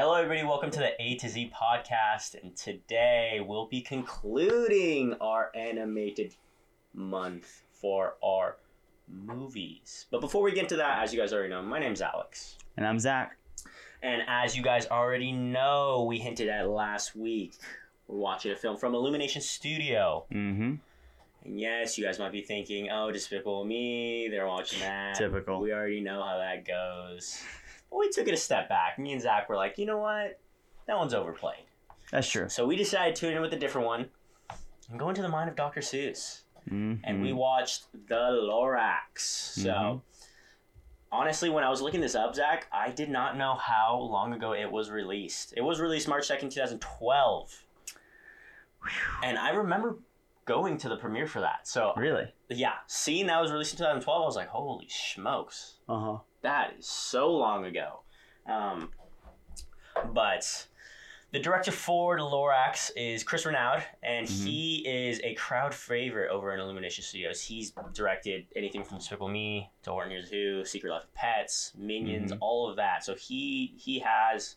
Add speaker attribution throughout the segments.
Speaker 1: Hello, everybody. Welcome to the A to Z podcast. And today we'll be concluding our animated month for our movies. But before we get into that, as you guys already know, my name's Alex.
Speaker 2: And I'm Zach.
Speaker 1: And as you guys already know, we hinted at last week, we're watching a film from Illumination Studio.
Speaker 2: Mm-hmm.
Speaker 1: And yes, you guys might be thinking, oh, Despicable Me, they're watching that.
Speaker 2: Typical.
Speaker 1: We already know how that goes. But we took it a step back. Me and Zach were like, you know what? That one's overplayed.
Speaker 2: That's true.
Speaker 1: So we decided to tune in with a different one and go into the mind of Dr. Seuss.
Speaker 2: Mm-hmm.
Speaker 1: And we watched The Lorax. So
Speaker 2: Mhm.
Speaker 1: honestly, when I was looking this up, Zach, I did not know how long ago it was released. It was released March 2nd, 2012. And I remember going to the premiere for that. So
Speaker 2: really.
Speaker 1: yeah, seeing that was released in 2012, I was like, holy smokes,
Speaker 2: Uh huh.
Speaker 1: that is so long ago. Um, but the director for the Lorax is Chris Renaud, and
Speaker 2: Mhm.
Speaker 1: he is a crowd favorite over in Illumination Studios. He's directed anything from Despicable Me to Horton Hears Who, Secret Life of Pets, Minions,
Speaker 2: Mhm.
Speaker 1: all of that. So he he has.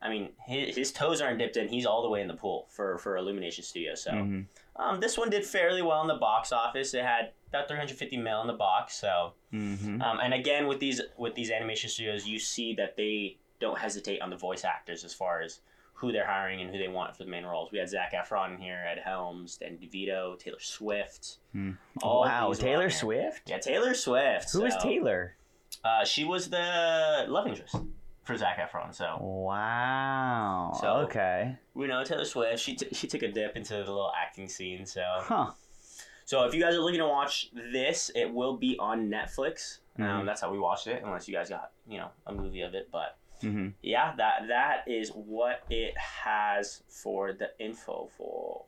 Speaker 1: I mean, his, his toes aren't dipped in. He's all the way in the pool for, for Illumination Studios. So
Speaker 2: Mhm.
Speaker 1: Um, this one did fairly well in the box office. It had about 350 mil in the box. So,
Speaker 2: Mhm.
Speaker 1: um, and again with these with these animation studios, you see that they don't hesitate on the voice actors as far as who they're hiring and who they want for the main roles. We had Zac Efron in here, Ed Helms, Dan DeVito, Taylor Swift.
Speaker 2: Hmm.
Speaker 1: All
Speaker 2: wow,
Speaker 1: these were on
Speaker 2: Taylor. Swift.
Speaker 1: Yeah, Taylor Swift.
Speaker 2: Who is
Speaker 1: so,
Speaker 2: Taylor?
Speaker 1: Uh, she was the love interest for Zac Efron. So
Speaker 2: Wow.
Speaker 1: So-
Speaker 2: okay.
Speaker 1: we know Taylor Swift. She t- she took a dip into the little acting scene. So
Speaker 2: Huh.
Speaker 1: So if you guys are looking to watch this, it will be on Netflix. Um,
Speaker 2: Mhm.
Speaker 1: that's how we watched it, unless you guys got you know a movie of it. But
Speaker 2: hmm
Speaker 1: yeah, that that is what it has for the info for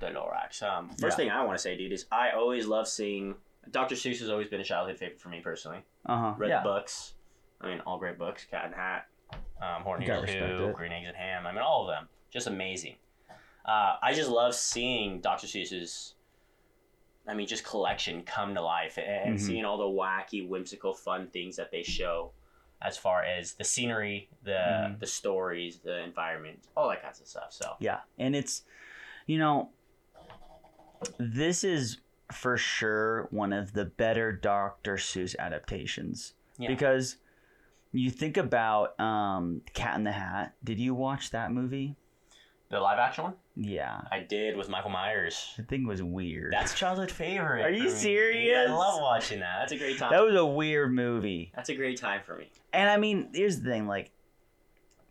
Speaker 1: the Lorax. Um, first
Speaker 2: Yeah.
Speaker 1: thing I want to say, dude, is I always love seeing Dr. Seuss has always been a childhood favorite for me personally.
Speaker 2: Uh huh.
Speaker 1: Read
Speaker 2: Yeah.
Speaker 1: the books. I mean, all great books. Cat and Hat, um, Horton
Speaker 2: respect
Speaker 1: Who. Green Eggs and Ham. I mean, all of them. Just amazing. Uh, I just love seeing Dr. Seuss's, I mean, just collection come to life and, and
Speaker 2: Mhm.
Speaker 1: seeing all the wacky, whimsical, fun things that they show as far as the scenery, the
Speaker 2: Mhm.
Speaker 1: the stories, the environment, all that kinds of stuff. So,
Speaker 2: Yeah, and it's, you know, this is for sure one of the better Dr. Seuss adaptations
Speaker 1: Yeah.
Speaker 2: because you think about um, Cat in the Hat. Did you watch that movie?
Speaker 1: the live action one
Speaker 2: Yeah,
Speaker 1: I did with Michael Myers.
Speaker 2: the thing was weird.
Speaker 1: That's childhood favorite.
Speaker 2: Are you serious?
Speaker 1: Yeah, I love watching that. That's a great time.
Speaker 2: that was a weird movie.
Speaker 1: That's a great time for me.
Speaker 2: And I mean, here's the thing: like,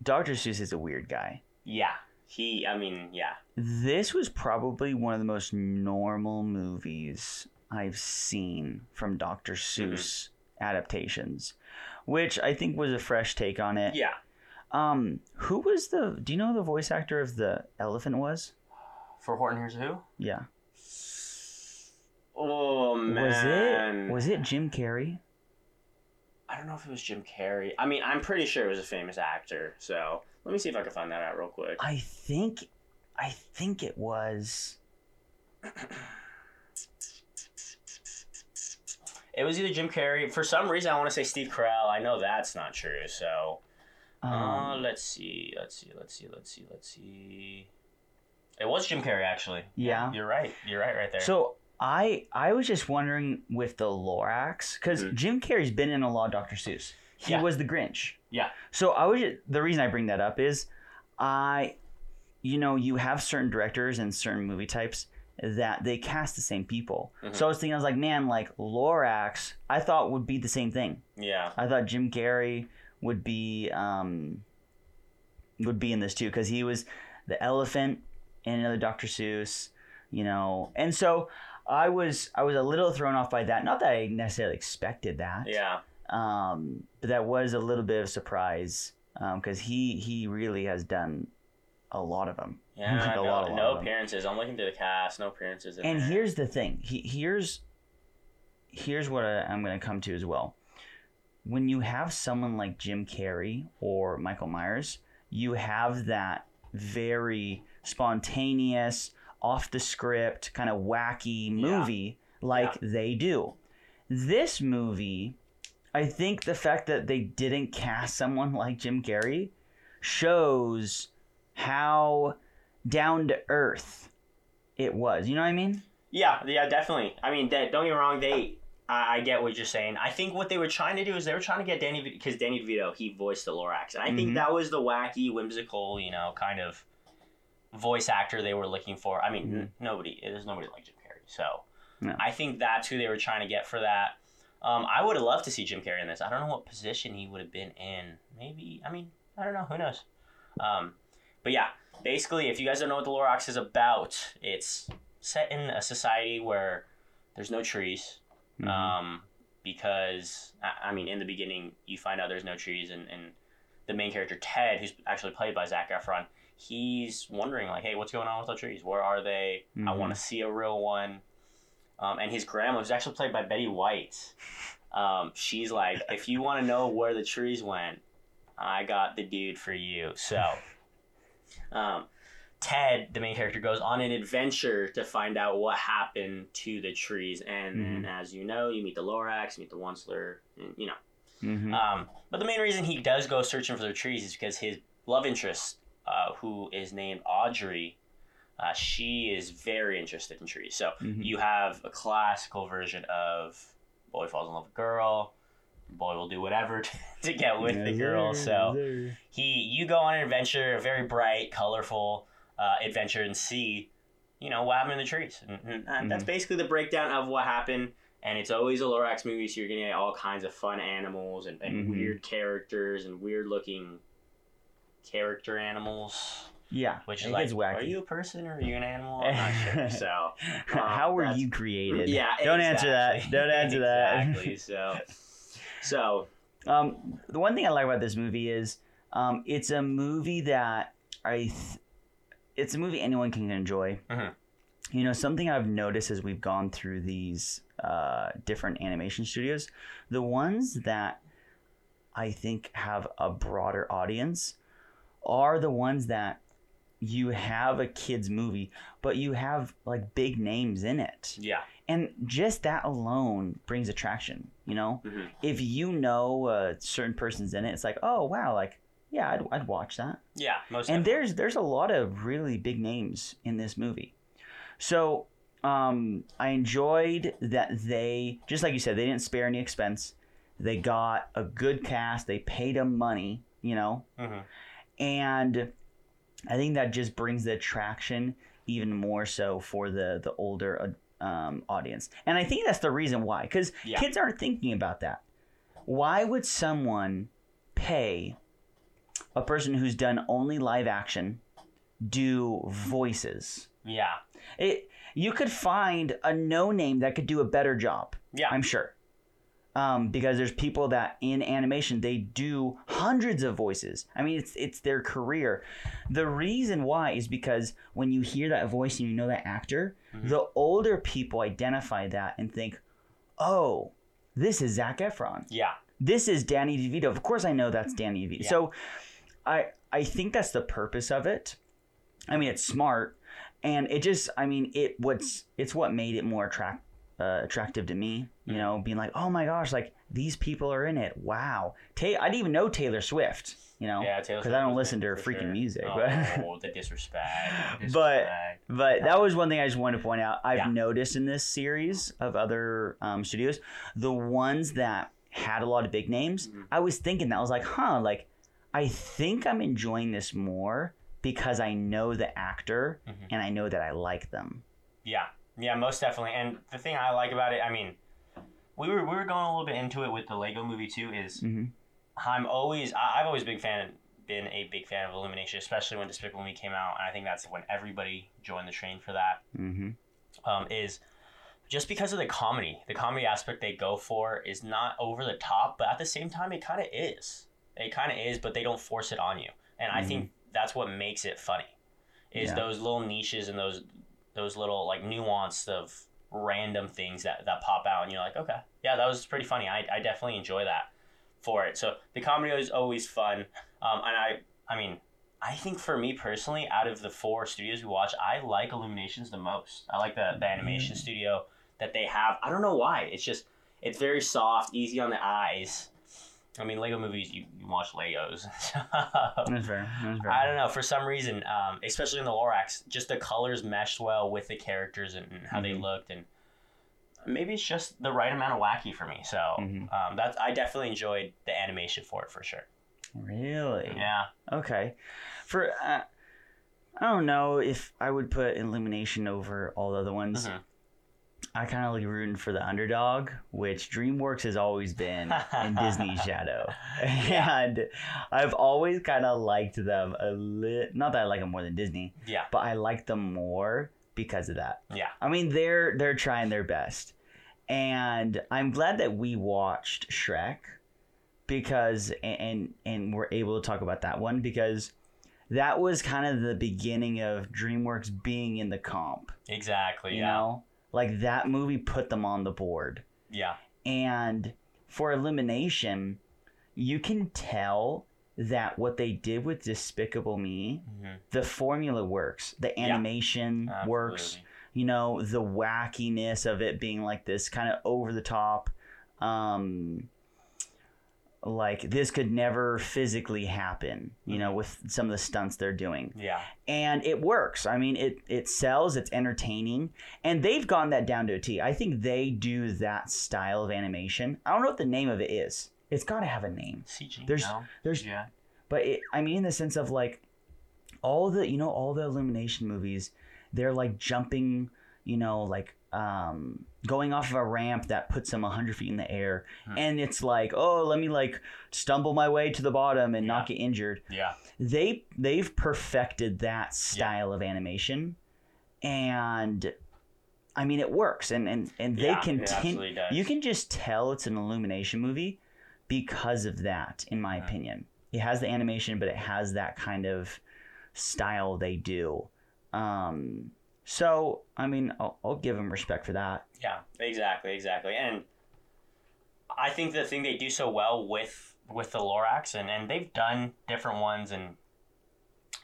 Speaker 2: Dr. Seuss is a weird guy.
Speaker 1: Yeah. He, I mean, yeah.
Speaker 2: This was probably one of the most normal movies I've seen from Dr.
Speaker 1: Mm-hmm.
Speaker 2: Adaptations, which I think was a fresh take on it.
Speaker 1: Yeah.
Speaker 2: Um, who was the? Do you know who the voice actor of the elephant was?
Speaker 1: For Horton Hears Who?
Speaker 2: Yeah,
Speaker 1: Oh, man.
Speaker 2: was it? Was it Jim Carrey?
Speaker 1: I don't know if it was Jim Carrey. I mean, I'm pretty sure it was a famous actor. So let me see if I can find that out real quick.
Speaker 2: I think, I think it was.
Speaker 1: It was either Jim Carrey. For some reason, I want to say Steve Carell. I know that's not true. So uh,
Speaker 2: Um,
Speaker 1: let's see. Let's see. Let's see. Let's see. Let's see. It was Jim Carrey, actually.
Speaker 2: Yeah.
Speaker 1: You're right. You're right right there.
Speaker 2: so I I was just wondering with the Lorax because
Speaker 1: Mhm.
Speaker 2: Jim Carrey's been in a lot of Dr. Seuss. He
Speaker 1: Yeah.
Speaker 2: was the Grinch.
Speaker 1: Yeah.
Speaker 2: So I was the reason I bring that up is I you know, you have certain directors and certain movie types that they cast the same people.
Speaker 1: Mhm.
Speaker 2: So I was thinking I was like, man, like Lorax, I thought would be the same thing.
Speaker 1: yeah.
Speaker 2: I thought Jim Carrey would be um would be in this too because he was the elephant in another Dr. Seuss, you know. And so I was I was a little thrown off by that. Not that I necessarily expected that
Speaker 1: Yeah.
Speaker 2: um, but that was a little bit of a surprise because he he really has done a lot of them.
Speaker 1: Yeah.
Speaker 2: A
Speaker 1: no,
Speaker 2: lot,
Speaker 1: no appearances. I'm looking through the cast. No appearances.
Speaker 2: And
Speaker 1: there.
Speaker 2: here's the thing. He, here's here's what I, I'm going to come to as well. When you have someone like Jim Carrey or Michael Myers, you have that very spontaneous, off the script, kind of wacky movie like they do. This movie, I think the fact that they didn't cast someone like Jim Carrey shows how down to earth it was. You know what I mean?
Speaker 1: Yeah, yeah, definitely. I mean, that, don't get me wrong. They, I, I get what you're saying. I think what they were trying to do is they were trying to get Danny because Danny DeVito he voiced the Lorax, and I think
Speaker 2: Mhm.
Speaker 1: that was the wacky, whimsical, you know, kind of voice actor they were looking for. I mean,
Speaker 2: Mhm.
Speaker 1: n- nobody, there's nobody like Jim Carrey, so
Speaker 2: No.
Speaker 1: I think that's who they were trying to get for that. Um, I would have loved to see Jim Carrey in this. I don't know what position he would have been in. Maybe, I mean, I don't know. Who knows? Um, but yeah, basically, if you guys don't know what the Lorax is about, it's set in a society where there's no trees.
Speaker 2: Mhm.
Speaker 1: Um, because, I, I mean, in the beginning, you find out there's no trees, and, and the main character, Ted, who's actually played by Zac Efron, he's wondering, like, hey, what's going on with the trees? Where are they? I
Speaker 2: Mhm.
Speaker 1: want to see a real one. Um, and his grandma, who's actually played by Betty White, um, she's like, if you want to know where the trees went, I got the dude for you. So, um, Ted, the main character, goes on an adventure to find out what happened to the trees. And then, as you know, you meet the Lorax, you meet the Once-ler, and, you know.
Speaker 2: Mhm.
Speaker 1: Um, but the main reason he does go searching for the trees is because his love interest, uh, who is named Audrey, uh, she is very interested in trees. So
Speaker 2: Mhm.
Speaker 1: you have a classical version of boy falls in love with girl, boy will do whatever to, to get with the girl.
Speaker 2: sir,
Speaker 1: So
Speaker 2: sir.
Speaker 1: he, you go on an adventure, a very bright, colorful uh, adventure, and see, you know, what happened in the trees. And, and- and that's basically the breakdown of what happened. And it's always a Lorax movie, so you're gonna get all kinds of fun animals and, and
Speaker 2: Mhm.
Speaker 1: weird characters and weird looking character animals.
Speaker 2: yeah,
Speaker 1: Which is like,
Speaker 2: wacky.
Speaker 1: are you a person or are you an animal? I'm not sure. So
Speaker 2: How were you created?
Speaker 1: yeah,
Speaker 2: Don't answer that. Don't answer that.
Speaker 1: exactly. So, so
Speaker 2: Um, the one thing I like about this movie is um, it's a movie that I, th- it's a movie anyone can enjoy.
Speaker 1: Mhm.
Speaker 2: You know, something I've noticed as we've gone through these uh, different animation studios, the ones that I think have a broader audience are the ones that you have a kids movie, but you have like big names in it
Speaker 1: yeah,
Speaker 2: and just that alone brings attraction you know
Speaker 1: Mhm.
Speaker 2: if you know a certain person's in it it's like oh wow like yeah i'd, I'd watch that
Speaker 1: yeah, most.
Speaker 2: and
Speaker 1: definitely.
Speaker 2: there's there's a lot of really big names in this movie so um i enjoyed that they just like you said they didn't spare any expense they got a good cast they paid them money you know
Speaker 1: Mhm.
Speaker 2: and I think that just brings the attraction even more so for the the older um, audience, and I think that's the reason why, because
Speaker 1: Yeah.
Speaker 2: kids aren't thinking about that. Why would someone pay a person who's done only live action do voices?
Speaker 1: Yeah,
Speaker 2: It you could find a no name that could do a better job.
Speaker 1: yeah,
Speaker 2: I'm sure. Um, because there's people that in animation they do hundreds of voices. I mean, it's it's their career. The reason why is because when you hear that voice and you know that actor,
Speaker 1: Mhm.
Speaker 2: the older people identify that and think, "Oh, this is Zac Efron.
Speaker 1: yeah,
Speaker 2: This is Danny DeVito. Of course, I know that's Danny DeVito."
Speaker 1: Yeah.
Speaker 2: So, I I think that's the purpose of it. I mean, it's smart, and it just I mean it what's it's what made it more attract uh, attractive to me. You
Speaker 1: Mhm.
Speaker 2: know, being like, oh my gosh, like these people are in it. Wow, Ta- I didn't even know Taylor Swift. You know,
Speaker 1: yeah. Taylor
Speaker 2: 'cause I don't listen to her freaking
Speaker 1: sure.
Speaker 2: music,
Speaker 1: Oh,
Speaker 2: but-
Speaker 1: the disrespect. the
Speaker 2: But- But that was one thing I just wanted to point out. I've
Speaker 1: Yeah.
Speaker 2: noticed in this series of other um, studios, the ones that had a lot of big names,
Speaker 1: Mhm.
Speaker 2: I was thinking that I was like, huh, like I think I'm enjoying this more because I know the actor
Speaker 1: Mhm.
Speaker 2: and I know that I like them.
Speaker 1: Yeah, yeah, most definitely. And the thing I like about it, I mean, we were we were going a little bit into it with the Lego Movie too. Is
Speaker 2: hmm
Speaker 1: I'm always I, I've always big fan been a big fan of Illumination, especially when Despicable Me came out, and I think that's when everybody joined the train for that.
Speaker 2: hmm
Speaker 1: Um, is just because of the comedy, the comedy aspect they go for is not over the top, but at the same time, it kind of is. It kind of is, but they don't force it on you, and I think that's what makes it funny. Is
Speaker 2: Yeah.
Speaker 1: those little niches and those those little like nuance of random things that that pop out, and you're like, okay, yeah, that was pretty funny. I, I definitely enjoy that for it. So the comedy is always fun, um, and I I mean. I think for me personally, out of the four studios we watch, I like Illuminations the most. I like the, the animation
Speaker 2: Mm.
Speaker 1: studio that they have. I don't know why. It's just it's very soft, easy on the eyes, I mean, Lego movies, you, you watch Legos.
Speaker 2: That's fair. That's fair.
Speaker 1: I don't know. For some reason, um, especially in the Lorax, just the colors meshed well with the characters and, and how they
Speaker 2: Mhm.
Speaker 1: looked, and maybe it's just the right amount of wacky for me. So
Speaker 2: Mhm.
Speaker 1: um, that's I definitely enjoyed the animation for it for sure.
Speaker 2: Really?
Speaker 1: Yeah.
Speaker 2: Okay. For uh, I don't know if I would put Illumination over all the other ones.
Speaker 1: Mhm.
Speaker 2: I kind of like rooting for the underdog, which DreamWorks has always been in Disney's shadow, and I've always kind of liked them a little. Not that I like them more than Disney,
Speaker 1: Yeah.
Speaker 2: but I like them more because of that.
Speaker 1: Yeah.
Speaker 2: I mean, they're they're trying their best, and I'm glad that we watched Shrek because and and we're able to talk about that one because that was kind of the beginning of DreamWorks being in the comp.
Speaker 1: Exactly.
Speaker 2: You
Speaker 1: yeah.
Speaker 2: know, like that movie put them on the board,
Speaker 1: Yeah.
Speaker 2: and for Illumination, you can tell that what they did with Despicable Me,
Speaker 1: Mhm.
Speaker 2: the formula works, the
Speaker 1: Yeah.
Speaker 2: animation works you know the wackiness of it being like this kind of over the top um like this could never physically happen you know with some of the stunts they're doing
Speaker 1: Yeah.
Speaker 2: and it works i mean it it sells it's entertaining and they've gone that down to a t i think they do that style of animation i don't know what the name of it is it's got to have a name
Speaker 1: CG.
Speaker 2: There's-
Speaker 1: no?
Speaker 2: there's
Speaker 1: yeah.
Speaker 2: but it, I mean, in the sense of like all the you know all the illumination movies, they're like jumping, you know, like um, going off of a ramp that puts them hundred feet in the air,
Speaker 1: Hmm.
Speaker 2: and it's like, oh, let me like stumble my way to the bottom and not get injured.
Speaker 1: Yeah.
Speaker 2: They they've perfected that style of animation, and I mean it works, and and and they
Speaker 1: Yeah,
Speaker 2: continue. You can just tell it's an illumination movie because of that, in my
Speaker 1: Yeah.
Speaker 2: opinion. It has the animation, but it has that kind of style they do. Um, so, I mean, I'll, I'll give them respect for that.
Speaker 1: Yeah, exactly, exactly. And I think the thing they do so well with with the Lorax, and, and they've done different ones, and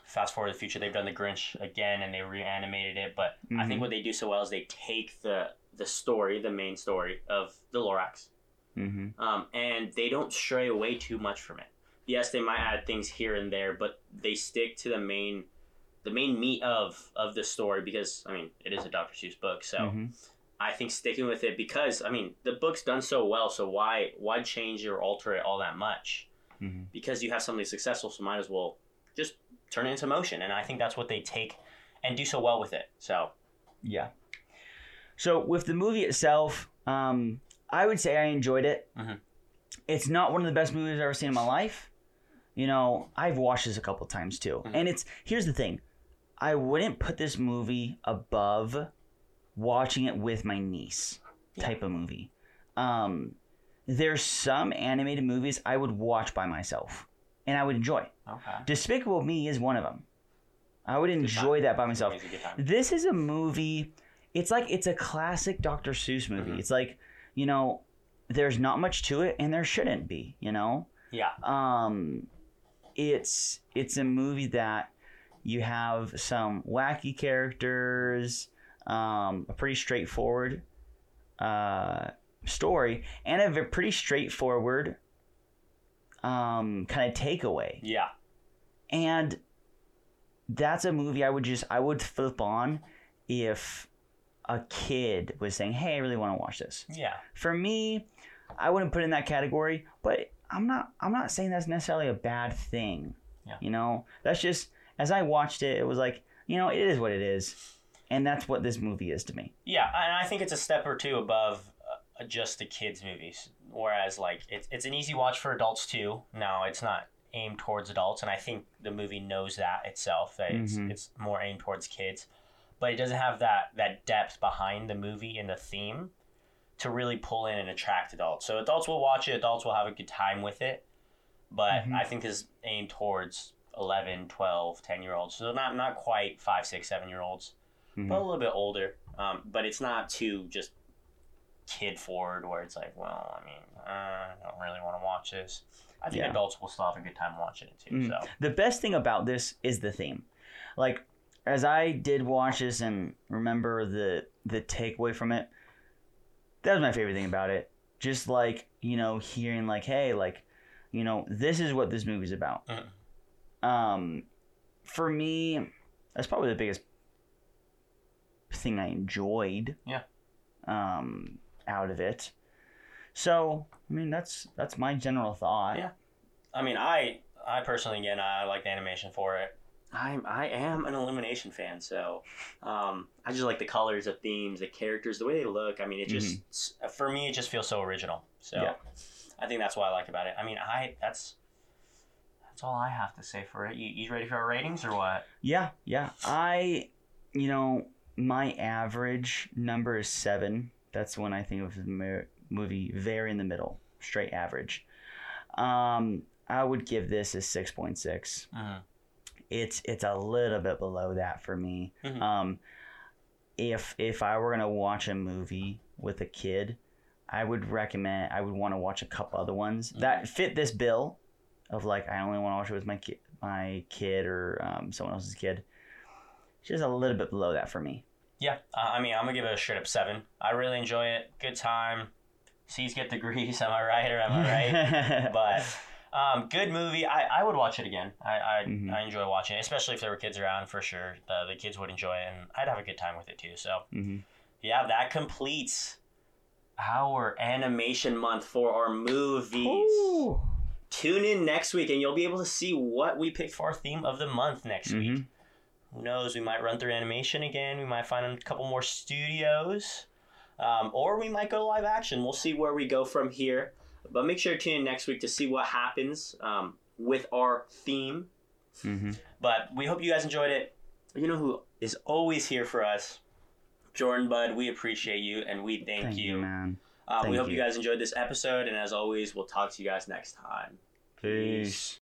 Speaker 1: fast forward to the future, they've done the Grinch again, and they reanimated it. But I think
Speaker 2: Mhm.
Speaker 1: what they do so well is they take the the story, the main story of the Lorax,
Speaker 2: Mm-hmm.
Speaker 1: um, and they don't stray away too much from it. Yes, they might add things here and there, but they stick to the main the main meat of of the story because I mean it is a Dr. Seuss book, so.
Speaker 2: Mm-hmm.
Speaker 1: I think sticking with it because I mean the book's done so well, so why why change or alter it all that much?
Speaker 2: Mm-hmm.
Speaker 1: Because you have something successful, so might as well just turn it into motion. And I think that's what they take and do so well with it. So
Speaker 2: Yeah. So with the movie itself, um, I would say I enjoyed it.
Speaker 1: Mhm.
Speaker 2: It's not one of the best movies I've ever seen in my life. You know, I've watched this a couple times too,
Speaker 1: Mhm.
Speaker 2: and it's here's the thing: I wouldn't put this movie above watching it with my niece
Speaker 1: Yeah.
Speaker 2: type of movie. Um, there's some animated movies I would watch by myself, and I would enjoy.
Speaker 1: okay,
Speaker 2: Despicable Me is one of them. I would enjoy that by myself.
Speaker 1: It's a good time.
Speaker 2: This is a movie. It's like it's a classic Dr. Seuss movie.
Speaker 1: Mhm.
Speaker 2: It's like you know, there's not much to it, and there shouldn't be. You know,
Speaker 1: Yeah,
Speaker 2: um, it's it's a movie that you have some wacky characters, um, a pretty straightforward uh, story, and a pretty straightforward um, kind of takeaway
Speaker 1: yeah,
Speaker 2: and that's a movie I would just I would flip on if a kid was saying, "Hey, I really want to watch this."
Speaker 1: yeah,
Speaker 2: For me, I wouldn't put it in that category, but I'm not I'm not saying that's necessarily a bad thing.
Speaker 1: Yeah.
Speaker 2: You know, that's just as I watched it, it was like, you know, it is what it is. And that's what this movie is to me.
Speaker 1: yeah. And I think it's a step or two above uh, just the kids' movies. Whereas like it's it's an easy watch for adults too. No, it's not aimed towards adults, and I think the movie knows that itself that it's
Speaker 2: Mhm.
Speaker 1: it's more aimed towards kids, but it doesn't have that that depth behind the movie and the theme to really pull in and attract adults. So adults will watch it, adults will have a good time with it, but
Speaker 2: Mhm.
Speaker 1: I think this is aimed towards 11, 12, 10 year olds. So not not quite five, six, seven year olds,
Speaker 2: Mhm.
Speaker 1: but a little bit older. Um, but it's not too just kid forward where it's like, well, I mean, uh, I don't really want to watch this. I think
Speaker 2: Yeah.
Speaker 1: adults will still have a good time watching it too.
Speaker 2: Mm.
Speaker 1: So
Speaker 2: The best thing about this is the theme. Like as I did watch this and remember the the takeaway from it, that was my favorite thing about it. Just like, you know, hearing like, hey, like you know, this is what this movie's about.
Speaker 1: Mhm.
Speaker 2: Um, for me, that's probably the biggest thing I enjoyed.
Speaker 1: Yeah.
Speaker 2: Um, out of it. So, I mean, that's that's my general thought.
Speaker 1: Yeah. I mean, I I personally again I like the animation for it. I'm I am an Illumination fan, so um, I just like the colors, the themes, the characters, the way they look. I mean, it just for me it just feels so original. So
Speaker 2: Yeah.
Speaker 1: I think that's what I like about it. I mean, I that's that's all I have to say for it. You, you ready for our ratings or what?
Speaker 2: Yeah, yeah. I, you know, my average number is seven. That's when I think of the movie very in the middle, straight average. Um, I would give this a six point six.
Speaker 1: Mhm.
Speaker 2: It's it's a little bit below that for me.
Speaker 1: Mhm.
Speaker 2: Um, if if I were gonna watch a movie with a kid, I would recommend. I would want to watch a couple other ones that fit this bill, of like I only want to watch it with my kid, my kid or um, someone else's kid. Just a little bit below that for me.
Speaker 1: Yeah, uh, I mean, I'm gonna give it a straight up seven. I really enjoy it. Good time. C's get the grease. Am I right or am I right? but um, good movie. I, I would watch it again. I I,
Speaker 2: Mhm.
Speaker 1: I enjoy watching it, especially if there were kids around for sure. The, the kids would enjoy it, and I'd have a good time with it too. So
Speaker 2: hmm
Speaker 1: yeah, that completes our animation month for our movies. Tune in next week, and you'll be able to see what we picked for our theme of the month next week.
Speaker 2: Mhm.
Speaker 1: Who knows? We might run through animation again. We might find a couple more studios. Um, or we might go live action. We'll see where we go from here. But make sure to tune in next week to see what happens um, with our theme.
Speaker 2: hmm
Speaker 1: But we hope you guys enjoyed it. You know who is always here for us? Jordan Bud, we appreciate you and we thank,
Speaker 2: Thank
Speaker 1: you.
Speaker 2: you, man.
Speaker 1: Uh, we hope you
Speaker 2: you.
Speaker 1: guys enjoyed this episode. And as always, we'll talk to you guys next time.
Speaker 2: Peace.